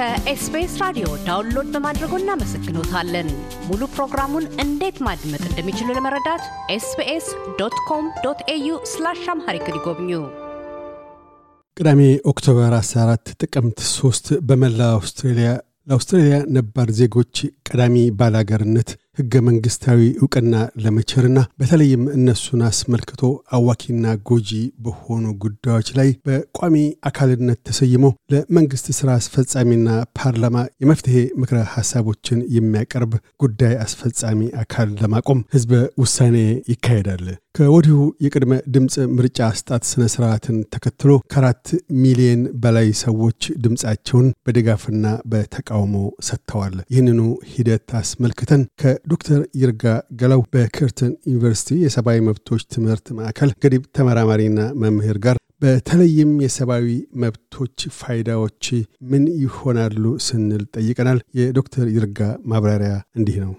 ከ SBS ራዲዮ download በማድረጎ እናመሰግኖታለን። ሙሉ ፕሮግራሙን እንዴት ማድመጥ እንደሚችሉ ለመረዳት SBS dot com dot au slash Amharic ይጎብኙ። ቅዳሜ October 14 ጥቅምት 3 በመላ አውስትሬልያ ለአውስትራሊያ ነባር ዜጎች ቀዳሚ ባላገርነት ህገ መንግስታዊ እውቅና ለመቸርና በተለይም እነሱን አስመልክቶ አዋኪና ጎጂ በሆኑ ጉዳዮች ላይ በቋሚ አካልነት ተሰይሞ ለመንግስት ስራ አስፈጻሚና ፓርላማ የመፍትሄ ምክረ ሀሳቦችን የሚያቀርብ ጉዳይ አስፈጻሚ አካል ለማቆም ህዝበ ውሳኔ ይካሄዳል። ከወዲሁ የቅድመ ድምፅ ምርጫ አስጣት ስነ ስርዓትን ተከትሎ ከአራት ሚሊየን በላይ ሰዎች ድምፃቸውን በድጋፍና በተቃውሞ ሰጥተዋል። ይህንኑ ሂደት አስመልክተን ከዶክተር ይርጋ ገላው በከርተን ዩኒቨርሲቲ የሰብአዊ መብቶች ትምህርት ማዕከል ገዲብ ተመራማሪና መምህር ጋር በተለይም የሰብአዊ መብቶች ፋይዳዎች ምን ይሆናሉ ስንል ጠይቀናል። የዶክተር ይርጋ ማብራሪያ እንዲህ ነው።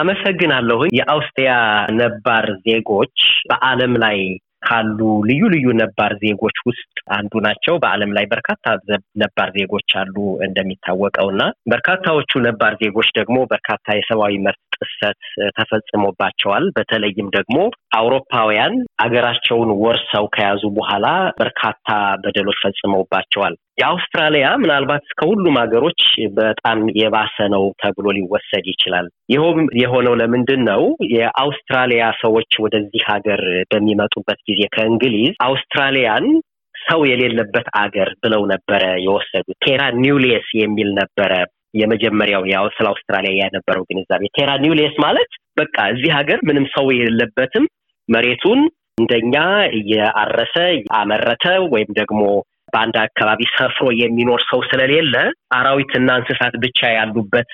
አመሰግናለሁኝ። የአውስትሪያ ነባር ዜጎች በዓለም ላይ ካሉ ልዩ ልዩ ነባር ዜጎች ውስጥ አንዱ ናቸው። በዓለም ላይ በርካታ ነባር ዜጎች አሉ እንደሚታወቀው እና በርካታዎቹ ነባር ዜጎች ደግሞ በርካታ የሰብአዊ መብት ጥሰት ተፈጽሞባቸዋል። በተለይም ደግሞ አውሮፓውያን አገራቸውን ወርሰው ከያዙ በኋላ በርካታ በደሎች ፈጽመውባቸዋል። የአውስትራሊያ ምናልባት ከሁሉም ሀገሮች በጣም የባሰ ነው ተብሎ ሊወሰድ ይችላል። ይኸውም የሆነው ለምንድን ነው? የአውስትራሊያ ሰዎች ወደዚህ ሀገር በሚመጡበት ጊዜ ከእንግሊዝ አውስትራሊያን ሰው የሌለበት አገር ብለው ነበረ የወሰዱት። ቴራ ኒውሌስ የሚል ነበረ የመጀመሪያው ያው ስለ አውስትራሊያ የነበረው ግንዛቤ። ቴራ ኒውሌስ ማለት በቃ እዚህ ሀገር ምንም ሰው የሌለበትም መሬቱን እንደኛ እየአረሰ አመረተ ወይም ደግሞ በአንድ አካባቢ ሰፍሮ የሚኖር ሰው ስለሌለ አራዊትና እንስሳት ብቻ ያሉበት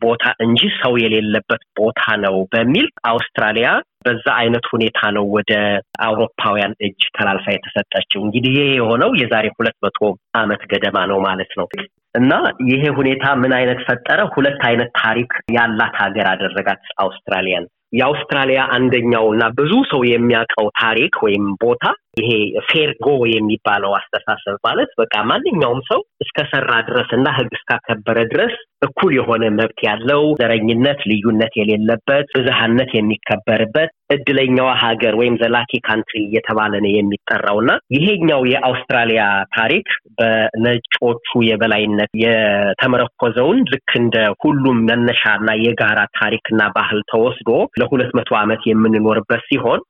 ቦታ እንጂ ሰው የሌለበት ቦታ ነው በሚል አውስትራሊያ በዛ አይነት ሁኔታ ነው ወደ አውሮፓውያን እጅ ተላልፋ የተሰጠችው። እንግዲህ ይሄ የሆነው የዛሬ ሁለት መቶ ዓመት ገደማ ነው ማለት ነው። እና ይሄ ሁኔታ ምን አይነት ፈጠረ? ሁለት አይነት ታሪክ ያላት ሀገር አደረጋት አውስትራሊያን። የአውስትራሊያ አንደኛው እና ብዙ ሰው የሚያውቀው ታሪክ ወይም ቦታ ይሄ fair go የሚባለው አስተሳሰብ ማለት በቃ ማንኛውም ሰው እስከሰራ ድረስ እና ሕግ እስካከበረ ድረስ እኩል የሆነ መብት ያለው ዘረኝነት፣ ልዩነት የሌለበት ብዝሃነት የሚከበርበት እድለኛዋ ሀገር ወይም the lucky country እየተባለ ነው የሚጠራው። እና ይሄኛው የአውስትራሊያ ታሪክ በነጮቹ የበላይነት የተመረኮዘውን ልክ እንደ ሁሉም መነሻ እና የጋራ ታሪክና ባህል ተወስዶ ለሁለት መቶ ዓመት የምንኖርበት ሲሆን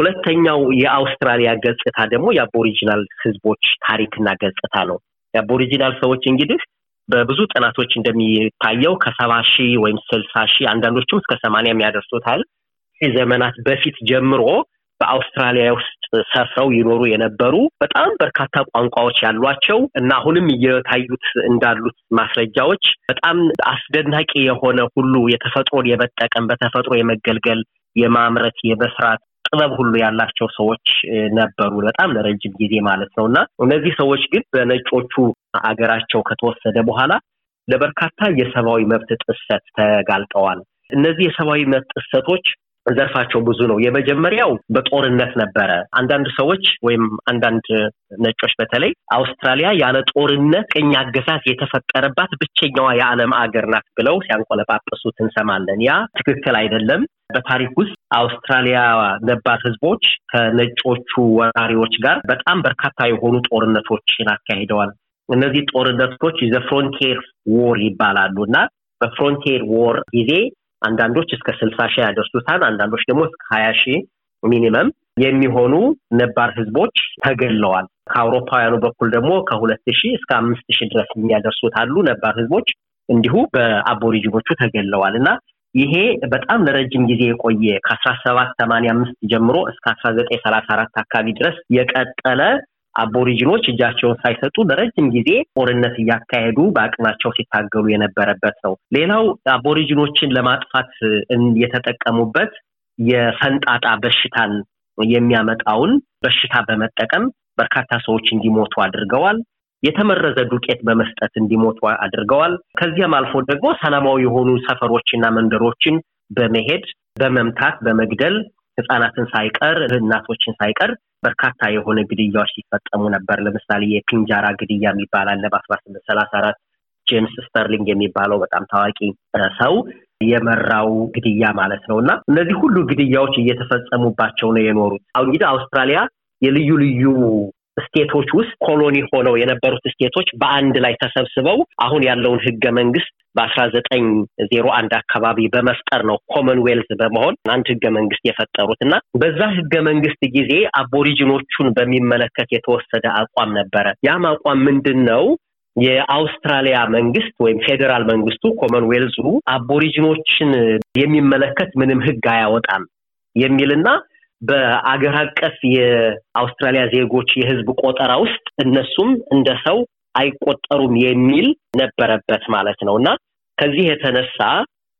ሁለተኛው የአውስትራሊያ ገጽታ ደግሞ የአቦሪጂናል ህዝቦች ታሪክና ገጽታ ነው። የአቦሪጂናል ሰዎች እንግዲህ በብዙ ጥናቶች እንደሚታየው ከሰባ ሺህ ወይም ስልሳ ሺህ አንዳንዶቹም እስከ ሰማንያ የሚያደርሱታል ዘመናት በፊት ጀምሮ በአውስትራሊያ ውስጥ ሰፍረው ይኖሩ የነበሩ በጣም በርካታ ቋንቋዎች ያሏቸው እና አሁንም እየታዩት እንዳሉት ማስረጃዎች በጣም አስደናቂ የሆነ ሁሉ የተፈጥሮን የመጠቀም በተፈጥሮ የመገልገል የማምረት የመስራት ጥበብ ሁሉ ያላቸው ሰዎች ነበሩ፣ በጣም ለረጅም ጊዜ ማለት ነው። እና እነዚህ ሰዎች ግን በነጮቹ አገራቸው ከተወሰደ በኋላ ለበርካታ የሰብአዊ መብት ጥሰት ተጋልጠዋል። እነዚህ የሰብአዊ መብት ጥሰቶች ዘርፋቸው ብዙ ነው። የመጀመሪያው በጦርነት ነበረ። አንዳንድ ሰዎች ወይም አንዳንድ ነጮች በተለይ አውስትራሊያ ያለ ጦርነት ቅኝ አገዛዝ የተፈጠረባት ብቸኛዋ የዓለም አገር ናት ብለው ሲያንቆለጳጵሱት እንሰማለን። ያ ትክክል አይደለም። በታሪክ ውስጥ አውስትራሊያ ነባር ሕዝቦች ከነጮቹ ወራሪዎች ጋር በጣም በርካታ የሆኑ ጦርነቶችን አካሂደዋል። እነዚህ ጦርነቶች frontier war ይባላሉ እና በ frontier war ጊዜ አንዳንዶች እስከ ስልሳ ሺህ ያደርሱታል። አንዳንዶች ደግሞ እስከ ሀያ ሺህ minimum የሚሆኑ ነባር ህዝቦች ተገለዋል። ከአውሮፓውያኑ በኩል ደግሞ ከሁለት ሺህ እስከ አምስት ሺህ ድረስ የሚያደርሱት አሉ ነባር ህዝቦች እንዲሁ በአቦሪጂኖቹ ተገለዋል እና ይሄ በጣም ለረጅም ጊዜ የቆየ ከአስራ ሰባት ሰማንያ አምስት ጀምሮ እስከ አስራ ዘጠኝ ሰላሳ አራት አካባቢ ድረስ የቀጠለ አቦሪጂኖች እጃቸውን ሳይሰጡ ለረጅም ጊዜ ጦርነት እያካሄዱ በአቅማቸው ሲታገሉ የነበረበት ነው። ሌላው አቦሪጂኖችን ለማጥፋት የተጠቀሙበት የፈንጣጣ በሽታን የሚያመጣውን በሽታ በመጠቀም በርካታ ሰዎች እንዲሞቱ አድርገዋል። የተመረዘ ዱቄት በመስጠት እንዲሞቱ አድርገዋል። ከዚያም አልፎ ደግሞ ሰላማዊ የሆኑ ሰፈሮችና መንደሮችን በመሄድ በመምታት በመግደል ህጻናትን ሳይቀር እናቶችን ሳይቀር በርካታ የሆነ ግድያዎች ሲፈጸሙ ነበር። ለምሳሌ የፒንጃራ ግድያ የሚባል አለ በአስራ ስምንት ሰላሳ አራት ጄምስ ስተርሊንግ የሚባለው በጣም ታዋቂ ሰው የመራው ግድያ ማለት ነው እና እነዚህ ሁሉ ግድያዎች እየተፈጸሙባቸው ነው የኖሩት። አሁን እንግዲህ አውስትራሊያ የልዩ ልዩ ስቴቶች ውስጥ colony ሆነው የነበሩት ስቴቶች በአንድ ላይ ተሰብስበው አሁን ያለውን ህገ መንግስት በአስራ ዘጠኝ ዜሮ አንድ አካባቢ በመፍጠር ነው ኮመንዌልዝ በመሆን አንድ ህገ መንግስት የፈጠሩት እና በዛ ህገ መንግስት ጊዜ አቦሪጂኖቹን በሚመለከት የተወሰደ አቋም ነበረ። ያም አቋም ምንድን ነው? የአውስትራሊያ መንግስት ወይም ፌዴራል መንግስቱ ኮመንዌልዙ አቦሪጂኖችን የሚመለከት ምንም ህግ አያወጣም የሚልና በአገር አቀፍ የአውስትራሊያ ዜጎች የህዝብ ቆጠራ ውስጥ እነሱም እንደ ሰው አይቆጠሩም የሚል ነበረበት ማለት ነው። እና ከዚህ የተነሳ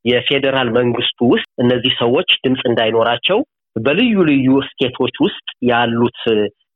የፌዴራል መንግስቱ ውስጥ እነዚህ ሰዎች ድምፅ እንዳይኖራቸው በልዩ ልዩ ስቴቶች ውስጥ ያሉት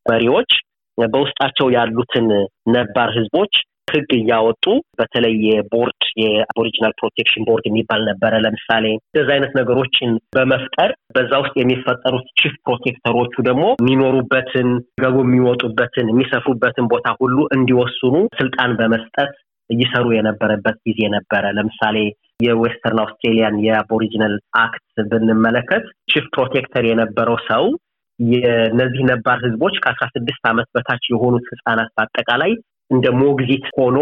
መሪዎች በውስጣቸው ያሉትን ነባር ህዝቦች ህግ እያወጡ በተለይ የቦርድ የ Aboriginal protection board የሚባል ነበረ። ለምሳሌ እንደዚ አይነት ነገሮችን በመፍጠር በዛ ውስጥ የሚፈጠሩት chief protector ኦቹ ደግሞ የሚኖሩበትን ገቡ የሚወጡበትን የሚሰፍሩበትን ቦታ ሁሉ እንዲወስኑ ስልጣን በመስጠት እየሰሩ የነበረበት ጊዜ ነበረ። ለምሳሌ የ Western Australian የ Aboriginal act ብንመለከት chief protector የነበረው ሰው የነዚህ ነባር ህዝቦች ከአስራ ስድስት ዓመት በታች የሆኑት ህጻናት በአጠቃላይ እንደ ሞግዚት ሆኖ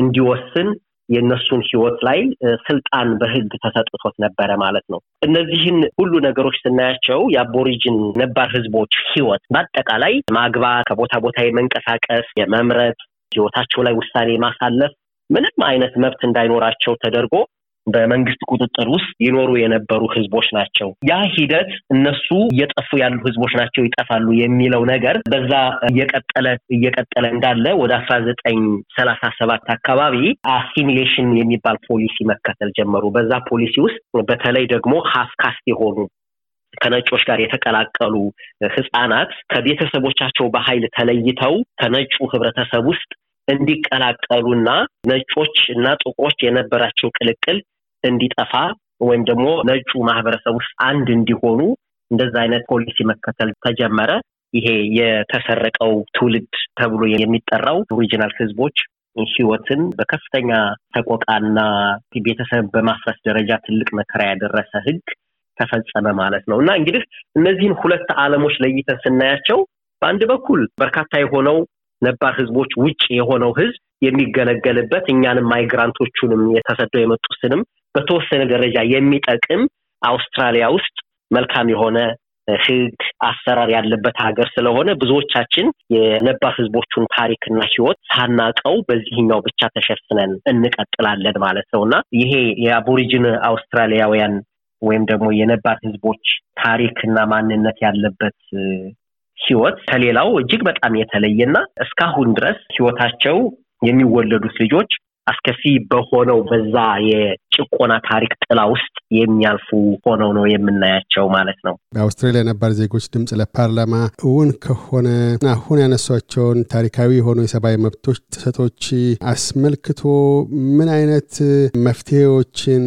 እንዲወስን የእነሱን ህይወት ላይ ስልጣን በህግ ተሰጥቶት ነበረ ማለት ነው። እነዚህን ሁሉ ነገሮች ስናያቸው የአቦሪጅን ነባር ህዝቦች ህይወት በአጠቃላይ ማግባት፣ ከቦታ ቦታ የመንቀሳቀስ፣ የመምረጥ፣ ህይወታቸው ላይ ውሳኔ ማሳለፍ ምንም አይነት መብት እንዳይኖራቸው ተደርጎ በመንግስት ቁጥጥር ውስጥ ይኖሩ የነበሩ ህዝቦች ናቸው። ያ ሂደት እነሱ እየጠፉ ያሉ ህዝቦች ናቸው ይጠፋሉ የሚለው ነገር በዛ እየቀጠለ እየቀጠለ እንዳለ ወደ አስራ ዘጠኝ ሰላሳ ሰባት አካባቢ assimilation የሚባል ፖሊሲ መከተል ጀመሩ። በዛ ፖሊሲ ውስጥ በተለይ ደግሞ half caste የሆኑ ከነጮች ጋር የተቀላቀሉ ህጻናት ከቤተሰቦቻቸው በኃይል ተለይተው ከነጩ ህብረተሰብ ውስጥ እንዲቀላቀሉና ነጮች እና ጥቁሮች የነበራቸው ቅልቅል እንዲጠፋ ወይም ደግሞ ነጩ ማህበረሰብ ውስጥ አንድ እንዲሆኑ እንደዛ አይነት ፖሊሲ መከተል ተጀመረ። ይሄ የተሰረቀው ትውልድ ተብሎ የሚጠራው ኦሪጂናል ህዝቦች ህይወትን በከፍተኛ ተቆቃና ቤተሰብ በማፍረስ ደረጃ ትልቅ መከራ ያደረሰ ህግ ተፈጸመ ማለት ነው እና እንግዲህ እነዚህን ሁለት ዓለሞች ለይተን ስናያቸው በአንድ በኩል በርካታ የሆነው ነባር ህዝቦች ውጭ የሆነው ህዝብ የሚገለገልበት እኛንም ማይግራንቶቹንም የተሰደው የመጡትንም በተወሰነ ደረጃ የሚጠቅም አውስትራሊያ ውስጥ መልካም የሆነ ህግ አሰራር ያለበት ሀገር ስለሆነ ብዙዎቻችን የነባር ህዝቦቹን ታሪክና ህይወት ሳናቀው በዚህኛው ብቻ ተሸፍነን እንቀጥላለን ማለት ነው። እና ይሄ የአቦሪጂን አውስትራሊያውያን ወይም ደግሞ የነባር ህዝቦች ታሪክና ማንነት ያለበት ህይወት ከሌላው እጅግ በጣም የተለየና እስካሁን ድረስ ህይወታቸው የሚወለዱት ልጆች አስከፊ በሆነው በዛ የጭቆና ታሪክ ጥላ ውስጥ የሚያልፉ ሆነው ነው የምናያቸው ማለት ነው። በአውስትራሊያ ነባር ዜጎች ድምፅ ለፓርላማ እውን ከሆነ አሁን ያነሷቸውን ታሪካዊ የሆኑ የሰብአዊ መብቶች ጥሰቶች አስመልክቶ ምን አይነት መፍትሄዎችን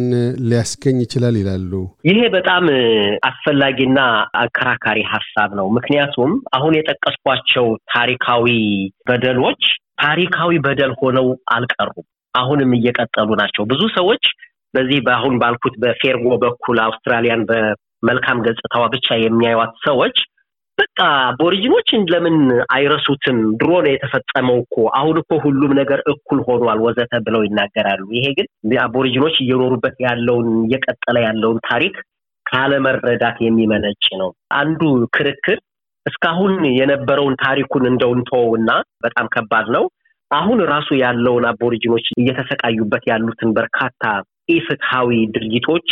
ሊያስገኝ ይችላል ይላሉ? ይሄ በጣም አስፈላጊና አከራካሪ ሀሳብ ነው። ምክንያቱም አሁን የጠቀስኳቸው ታሪካዊ በደሎች ታሪካዊ በደል ሆነው አልቀሩም። አሁንም እየቀጠሉ ናቸው። ብዙ ሰዎች በዚህ በአሁን ባልኩት በፌርጎ በኩል አውስትራሊያን በመልካም ገጽታዋ ብቻ የሚያዩት ሰዎች በቃ አቦሪጂኖችን ለምን አይረሱትም? ድሮ ነው የተፈጸመው እኮ አሁን እኮ ሁሉም ነገር እኩል ሆኗል ወዘተ ብለው ይናገራሉ። ይሄ ግን አቦሪጂኖች እየኖሩበት ያለውን እየቀጠለ ያለውን ታሪክ ካለመረዳት የሚመነጭ ነው። አንዱ ክርክር እስካሁን የነበረውን ታሪኩን እንደው እንተወውና በጣም ከባድ ነው። አሁን ራሱ ያለውን አቦሪጂኖች እየተሰቃዩበት ያሉትን በርካታ ኢፍትሐዊ ድርጊቶች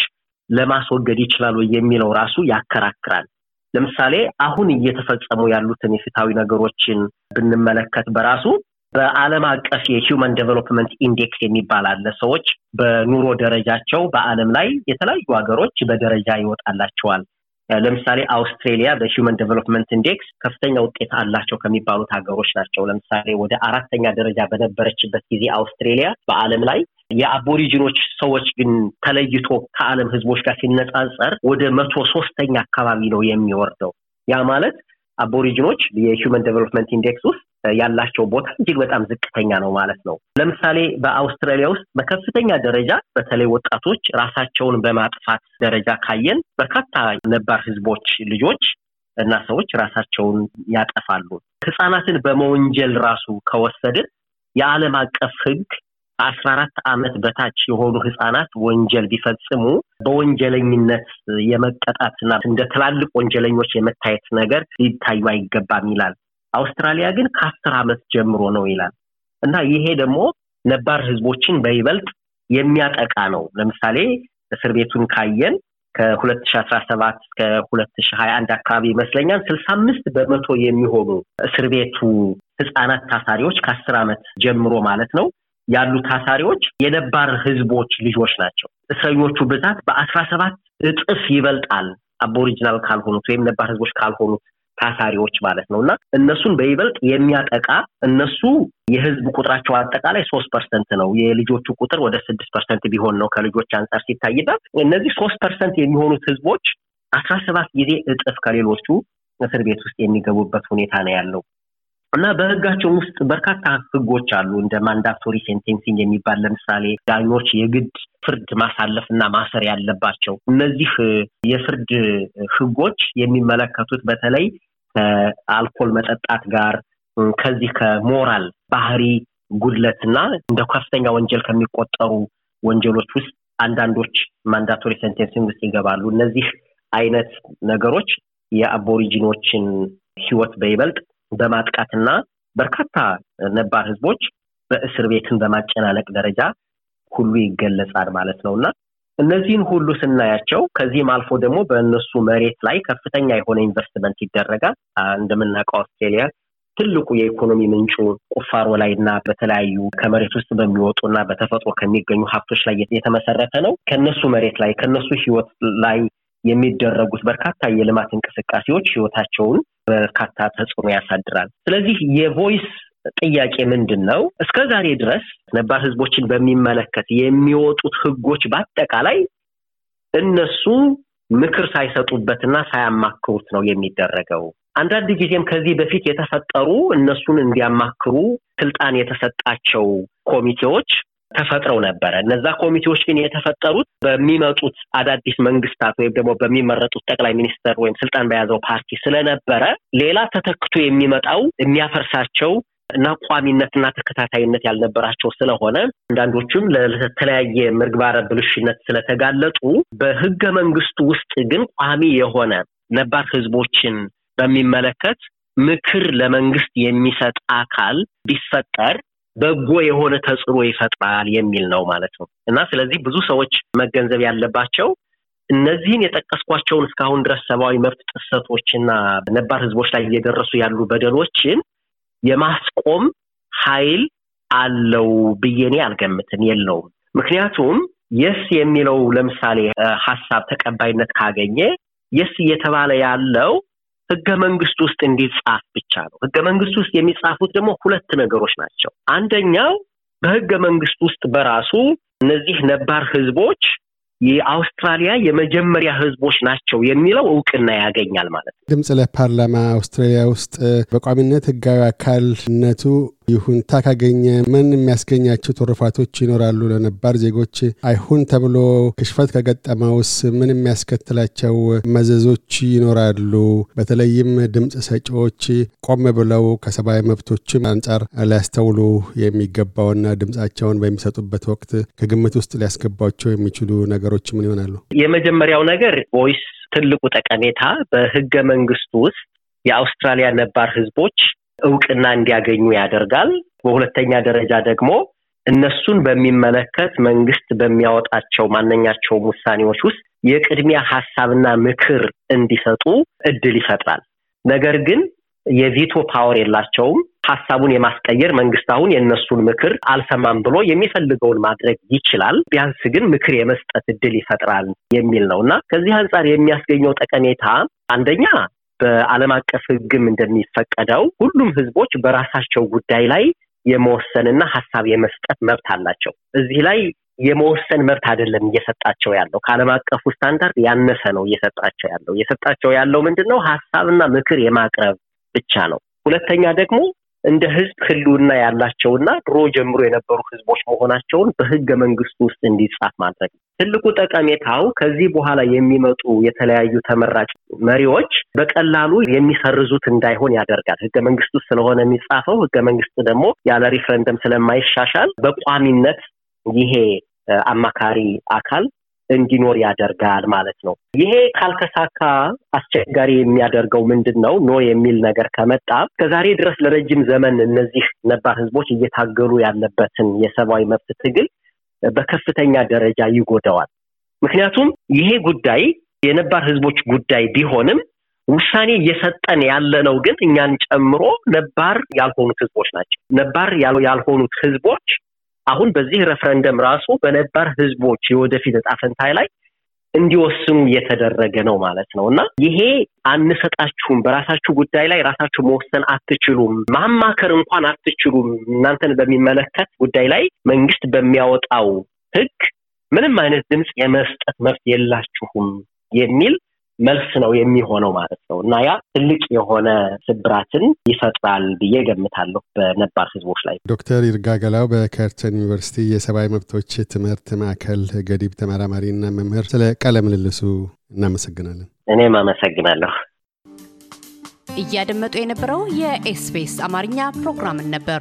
ለማስወገድ ይችላሉ የሚለው ራሱ ያከራክራል። ለምሳሌ አሁን እየተፈጸሙ ያሉትን ኢፍትሐዊ ነገሮችን ብንመለከት በራሱ በዓለም አቀፍ የ human development index የሚባል አለ። ሰዎች በኑሮ ደረጃቸው በዓለም ላይ የተለያዩ ሀገሮች በደረጃ ይወጣላቸዋል። ለምሳሌ አውስትሬሊያ በ human development index ከፍተኛ ውጤት አላቸው ከሚባሉት ሀገሮች ናቸው። ለምሳሌ ወደ አራተኛ ደረጃ በነበረችበት ጊዜ አውስትሬሊያ በዓለም ላይ የአቦሪጂኖች ሰዎች ግን ተለይቶ ከዓለም ህዝቦች ጋር ሲነጻጸር ወደ መቶ ሶስተኛ አካባቢ ነው የሚወርደው። ያ ማለት አቦሪጂኖች የ human development index ውስጥ ያላቸው ቦታ እጅግ በጣም ዝቅተኛ ነው ማለት ነው። ለምሳሌ በአውስትራሊያ ውስጥ በከፍተኛ ደረጃ በተለይ ወጣቶች ራሳቸውን በማጥፋት ደረጃ ካየን በርካታ ነባር ህዝቦች ልጆች እና ሰዎች ራሳቸውን ያጠፋሉ። ህፃናትን በመወንጀል ራሱ ከወሰድን የዓለም አቀፍ ህግ አስራ አራት ዓመት በታች የሆኑ ህጻናት ወንጀል ቢፈጽሙ በወንጀለኝነት የመቀጣትና እንደ ትላልቅ ወንጀለኞች የመታየት ነገር ሊታዩ አይገባም ይላል። አውስትራሊያ ግን ከአስር ዓመት ጀምሮ ነው ይላል እና ይሄ ደግሞ ነባር ህዝቦችን በይበልጥ የሚያጠቃ ነው። ለምሳሌ እስር ቤቱን ካየን ከሁለት ሺ አስራ ሰባት እስከ ሁለት ሺ ሀያ አንድ አካባቢ ይመስለኛል ስልሳ አምስት በመቶ የሚሆኑ እስር ቤቱ ህጻናት ታሳሪዎች ከአስር ዓመት ጀምሮ ማለት ነው ያሉ ታሳሪዎች የነባር ህዝቦች ልጆች ናቸው። እስረኞቹ ብዛት በአስራ ሰባት እጥፍ ይበልጣል Aboriginal ካልሆኑት ወይም ነባር ህዝቦች ካልሆኑት ታሳሪዎች ማለት ነው እና እነሱን በይበልጥ የሚያጠቃ እነሱ የህዝብ ቁጥራቸው አጠቃላይ ሶስት percent ነው። የልጆቹ ቁጥር ወደ ስድስት percent ቢሆን ነው ከልጆች አንጻር ሲታይበት እነዚህ ሶስት percent የሚሆኑት ህዝቦች አስራ ሰባት ጊዜ እጥፍ ከሌሎቹ እስር ቤት ውስጥ የሚገቡበት ሁኔታ ነው ያለው እና በህጋቸው ውስጥ በርካታ ህጎች አሉ። እንደ mandatory sentencing የሚባል ለምሳሌ ዳኞች የግድ ፍርድ ማሳለፍ እና ማሰር ያለባቸው እነዚህ የፍርድ ህጎች የሚመለከቱት በተለይ ከአልኮል መጠጣት ጋር ከዚህ ከሞራል ባህሪ ጉድለትና እንደ ከፍተኛ ወንጀል ከሚቆጠሩ ወንጀሎች ውስጥ አንዳንዶች mandatory sentencing ውስጥ ይገባሉ። እነዚህ አይነት ነገሮች የአቦሪጂኖችን ህይወት በይበልጥ በማጥቃትና በርካታ ነባር ህዝቦች በእስር ቤትን በማጨናነቅ ደረጃ ሁሉ ይገለጻል ማለት ነው እና እነዚህን ሁሉ ስናያቸው ከዚህም አልፎ ደግሞ በእነሱ መሬት ላይ ከፍተኛ የሆነ ኢንቨስትመንት ይደረጋል። እንደምናውቀው አውስትሬሊያ ትልቁ የኢኮኖሚ ምንጩ ቁፋሮ ላይ እና በተለያዩ ከመሬት ውስጥ በሚወጡ እና በተፈጥሮ ከሚገኙ ሀብቶች ላይ የተመሰረተ ነው። ከነሱ መሬት ላይ ከነሱ ህይወት ላይ የሚደረጉት በርካታ የልማት እንቅስቃሴዎች ህይወታቸውን በርካታ ተጽዕኖ ያሳድራል። ስለዚህ የቮይስ ጥያቄ ምንድን ነው? እስከ ዛሬ ድረስ ነባር ህዝቦችን በሚመለከት የሚወጡት ህጎች በአጠቃላይ እነሱ ምክር ሳይሰጡበትና ሳያማክሩት ነው የሚደረገው። አንዳንድ ጊዜም ከዚህ በፊት የተፈጠሩ እነሱን እንዲያማክሩ ስልጣን የተሰጣቸው ኮሚቴዎች ተፈጥረው ነበረ። እነዛ ኮሚቴዎች ግን የተፈጠሩት በሚመጡት አዳዲስ መንግስታት ወይም ደግሞ በሚመረጡት ጠቅላይ ሚኒስተር ወይም ስልጣን በያዘው ፓርቲ ስለነበረ ሌላ ተተክቶ የሚመጣው የሚያፈርሳቸው እና ቋሚነትና ተከታታይነት ያልነበራቸው ስለሆነ አንዳንዶቹም ለተለያየ ምግባረ ብልሽነት ስለተጋለጡ በህገ መንግስቱ ውስጥ ግን ቋሚ የሆነ ነባር ህዝቦችን በሚመለከት ምክር ለመንግስት የሚሰጥ አካል ቢፈጠር በጎ የሆነ ተጽዕኖ ይፈጥራል የሚል ነው ማለት ነው እና ስለዚህ ብዙ ሰዎች መገንዘብ ያለባቸው እነዚህን የጠቀስኳቸውን እስካሁን ድረስ ሰብአዊ መብት ጥሰቶችና ነባር ህዝቦች ላይ እየደረሱ ያሉ በደሎችን የማስቆም ኃይል አለው ብዬ እኔ አልገምትም፣ የለውም። ምክንያቱም የስ የሚለው ለምሳሌ ሀሳብ ተቀባይነት ካገኘ የስ እየተባለ ያለው ህገ መንግስት ውስጥ እንዲጻፍ ብቻ ነው። ህገ መንግስት ውስጥ የሚጻፉት ደግሞ ሁለት ነገሮች ናቸው። አንደኛው በህገ መንግስት ውስጥ በራሱ እነዚህ ነባር ህዝቦች የአውስትራሊያ የመጀመሪያ ህዝቦች ናቸው የሚለው እውቅና ያገኛል ማለት ነው። ድምፅ ለፓርላማ አውስትራሊያ ውስጥ በቋሚነት ህጋዊ አካልነቱ ይሁንታ ካገኘ ምን የሚያስገኛቸው ትሩፋቶች ይኖራሉ? ለነባር ዜጎች አይሁን ተብሎ ክሽፈት ከገጠመውስ ምን የሚያስከትላቸው መዘዞች ይኖራሉ? በተለይም ድምፅ ሰጪዎች ቆም ብለው ከሰብአዊ መብቶችም አንጻር ሊያስተውሉ የሚገባውና ድምፃቸውን በሚሰጡበት ወቅት ከግምት ውስጥ ሊያስገባቸው የሚችሉ ነገሮች ምን ይሆናሉ? የመጀመሪያው ነገር voice ትልቁ ጠቀሜታ በህገ መንግስቱ ውስጥ የአውስትራሊያ ነባር ህዝቦች እውቅና እንዲያገኙ ያደርጋል። በሁለተኛ ደረጃ ደግሞ እነሱን በሚመለከት መንግስት በሚያወጣቸው ማንኛቸውም ውሳኔዎች ውስጥ የቅድሚያ ሀሳብና ምክር እንዲሰጡ እድል ይፈጥራል። ነገር ግን የቪቶ ፓወር የላቸውም። ሀሳቡን የማስቀየር መንግስት አሁን የእነሱን ምክር አልሰማም ብሎ የሚፈልገውን ማድረግ ይችላል። ቢያንስ ግን ምክር የመስጠት እድል ይፈጥራል የሚል ነው እና ከዚህ አንጻር የሚያስገኘው ጠቀሜታ አንደኛ በዓለም አቀፍ ህግም እንደሚፈቀደው ሁሉም ህዝቦች በራሳቸው ጉዳይ ላይ የመወሰንና ሀሳብ የመስጠት መብት አላቸው። እዚህ ላይ የመወሰን መብት አይደለም እየሰጣቸው ያለው ከዓለም አቀፉ ስታንዳርድ ያነሰ ነው እየሰጣቸው ያለው እየሰጣቸው ያለው ምንድን ነው ሀሳብና ምክር የማቅረብ ብቻ ነው። ሁለተኛ ደግሞ እንደ ህዝብ ህልውና ያላቸውና ድሮ ጀምሮ የነበሩ ህዝቦች መሆናቸውን በህገ መንግስቱ ውስጥ እንዲጻፍ ማድረግ ነው። ትልቁ ጠቀሜታው ከዚህ በኋላ የሚመጡ የተለያዩ ተመራጭ መሪዎች በቀላሉ የሚሰርዙት እንዳይሆን ያደርጋል። ህገ መንግስት ውስጥ ስለሆነ የሚጻፈው ህገ መንግስት ደግሞ ያለ ሪፍረንደም ስለማይሻሻል በቋሚነት ይሄ አማካሪ አካል እንዲኖር ያደርጋል ማለት ነው። ይሄ ካልተሳካ አስቸጋሪ የሚያደርገው ምንድን ነው? no የሚል ነገር ከመጣ ከዛሬ ድረስ ለረጅም ዘመን እነዚህ ነባር ህዝቦች እየታገሉ ያለበትን የሰብአዊ መብት ትግል በከፍተኛ ደረጃ ይጎዳዋል። ምክንያቱም ይሄ ጉዳይ የነባር ህዝቦች ጉዳይ ቢሆንም ውሳኔ እየሰጠን ያለነው ግን እኛን ጨምሮ ነባር ያልሆኑት ህዝቦች ናቸው። ነባር ያልሆኑት ህዝቦች አሁን በዚህ ረፍረንደም ራሱ በነባር ህዝቦች የወደፊት እጣ ላይ እንዲወስኑ እየተደረገ ነው ማለት ነው። እና ይሄ አንሰጣችሁም፣ በራሳችሁ ጉዳይ ላይ ራሳችሁ መወሰን አትችሉም፣ ማማከር እንኳን አትችሉም፣ እናንተን በሚመለከት ጉዳይ ላይ መንግስት በሚያወጣው ህግ ምንም አይነት ድምፅ የመስጠት መብት የላችሁም የሚል መልስ ነው የሚሆነው ማለት ነው እና ያ ትልቅ የሆነ ስብራትን ይፈጥራል ብዬ ገምታለሁ በነባር ህዝቦች ላይ። ዶክተር ይርጋ ገላው በከርተን ዩኒቨርሲቲ የሰብአዊ መብቶች ትምህርት ማዕከል ገዲብ ተመራማሪና መምህር፣ ስለ ቃለ ምልልሱ እናመሰግናለን። እኔም አመሰግናለሁ። እያደመጡ የነበረው የኤስቢኤስ አማርኛ ፕሮግራምን ነበር።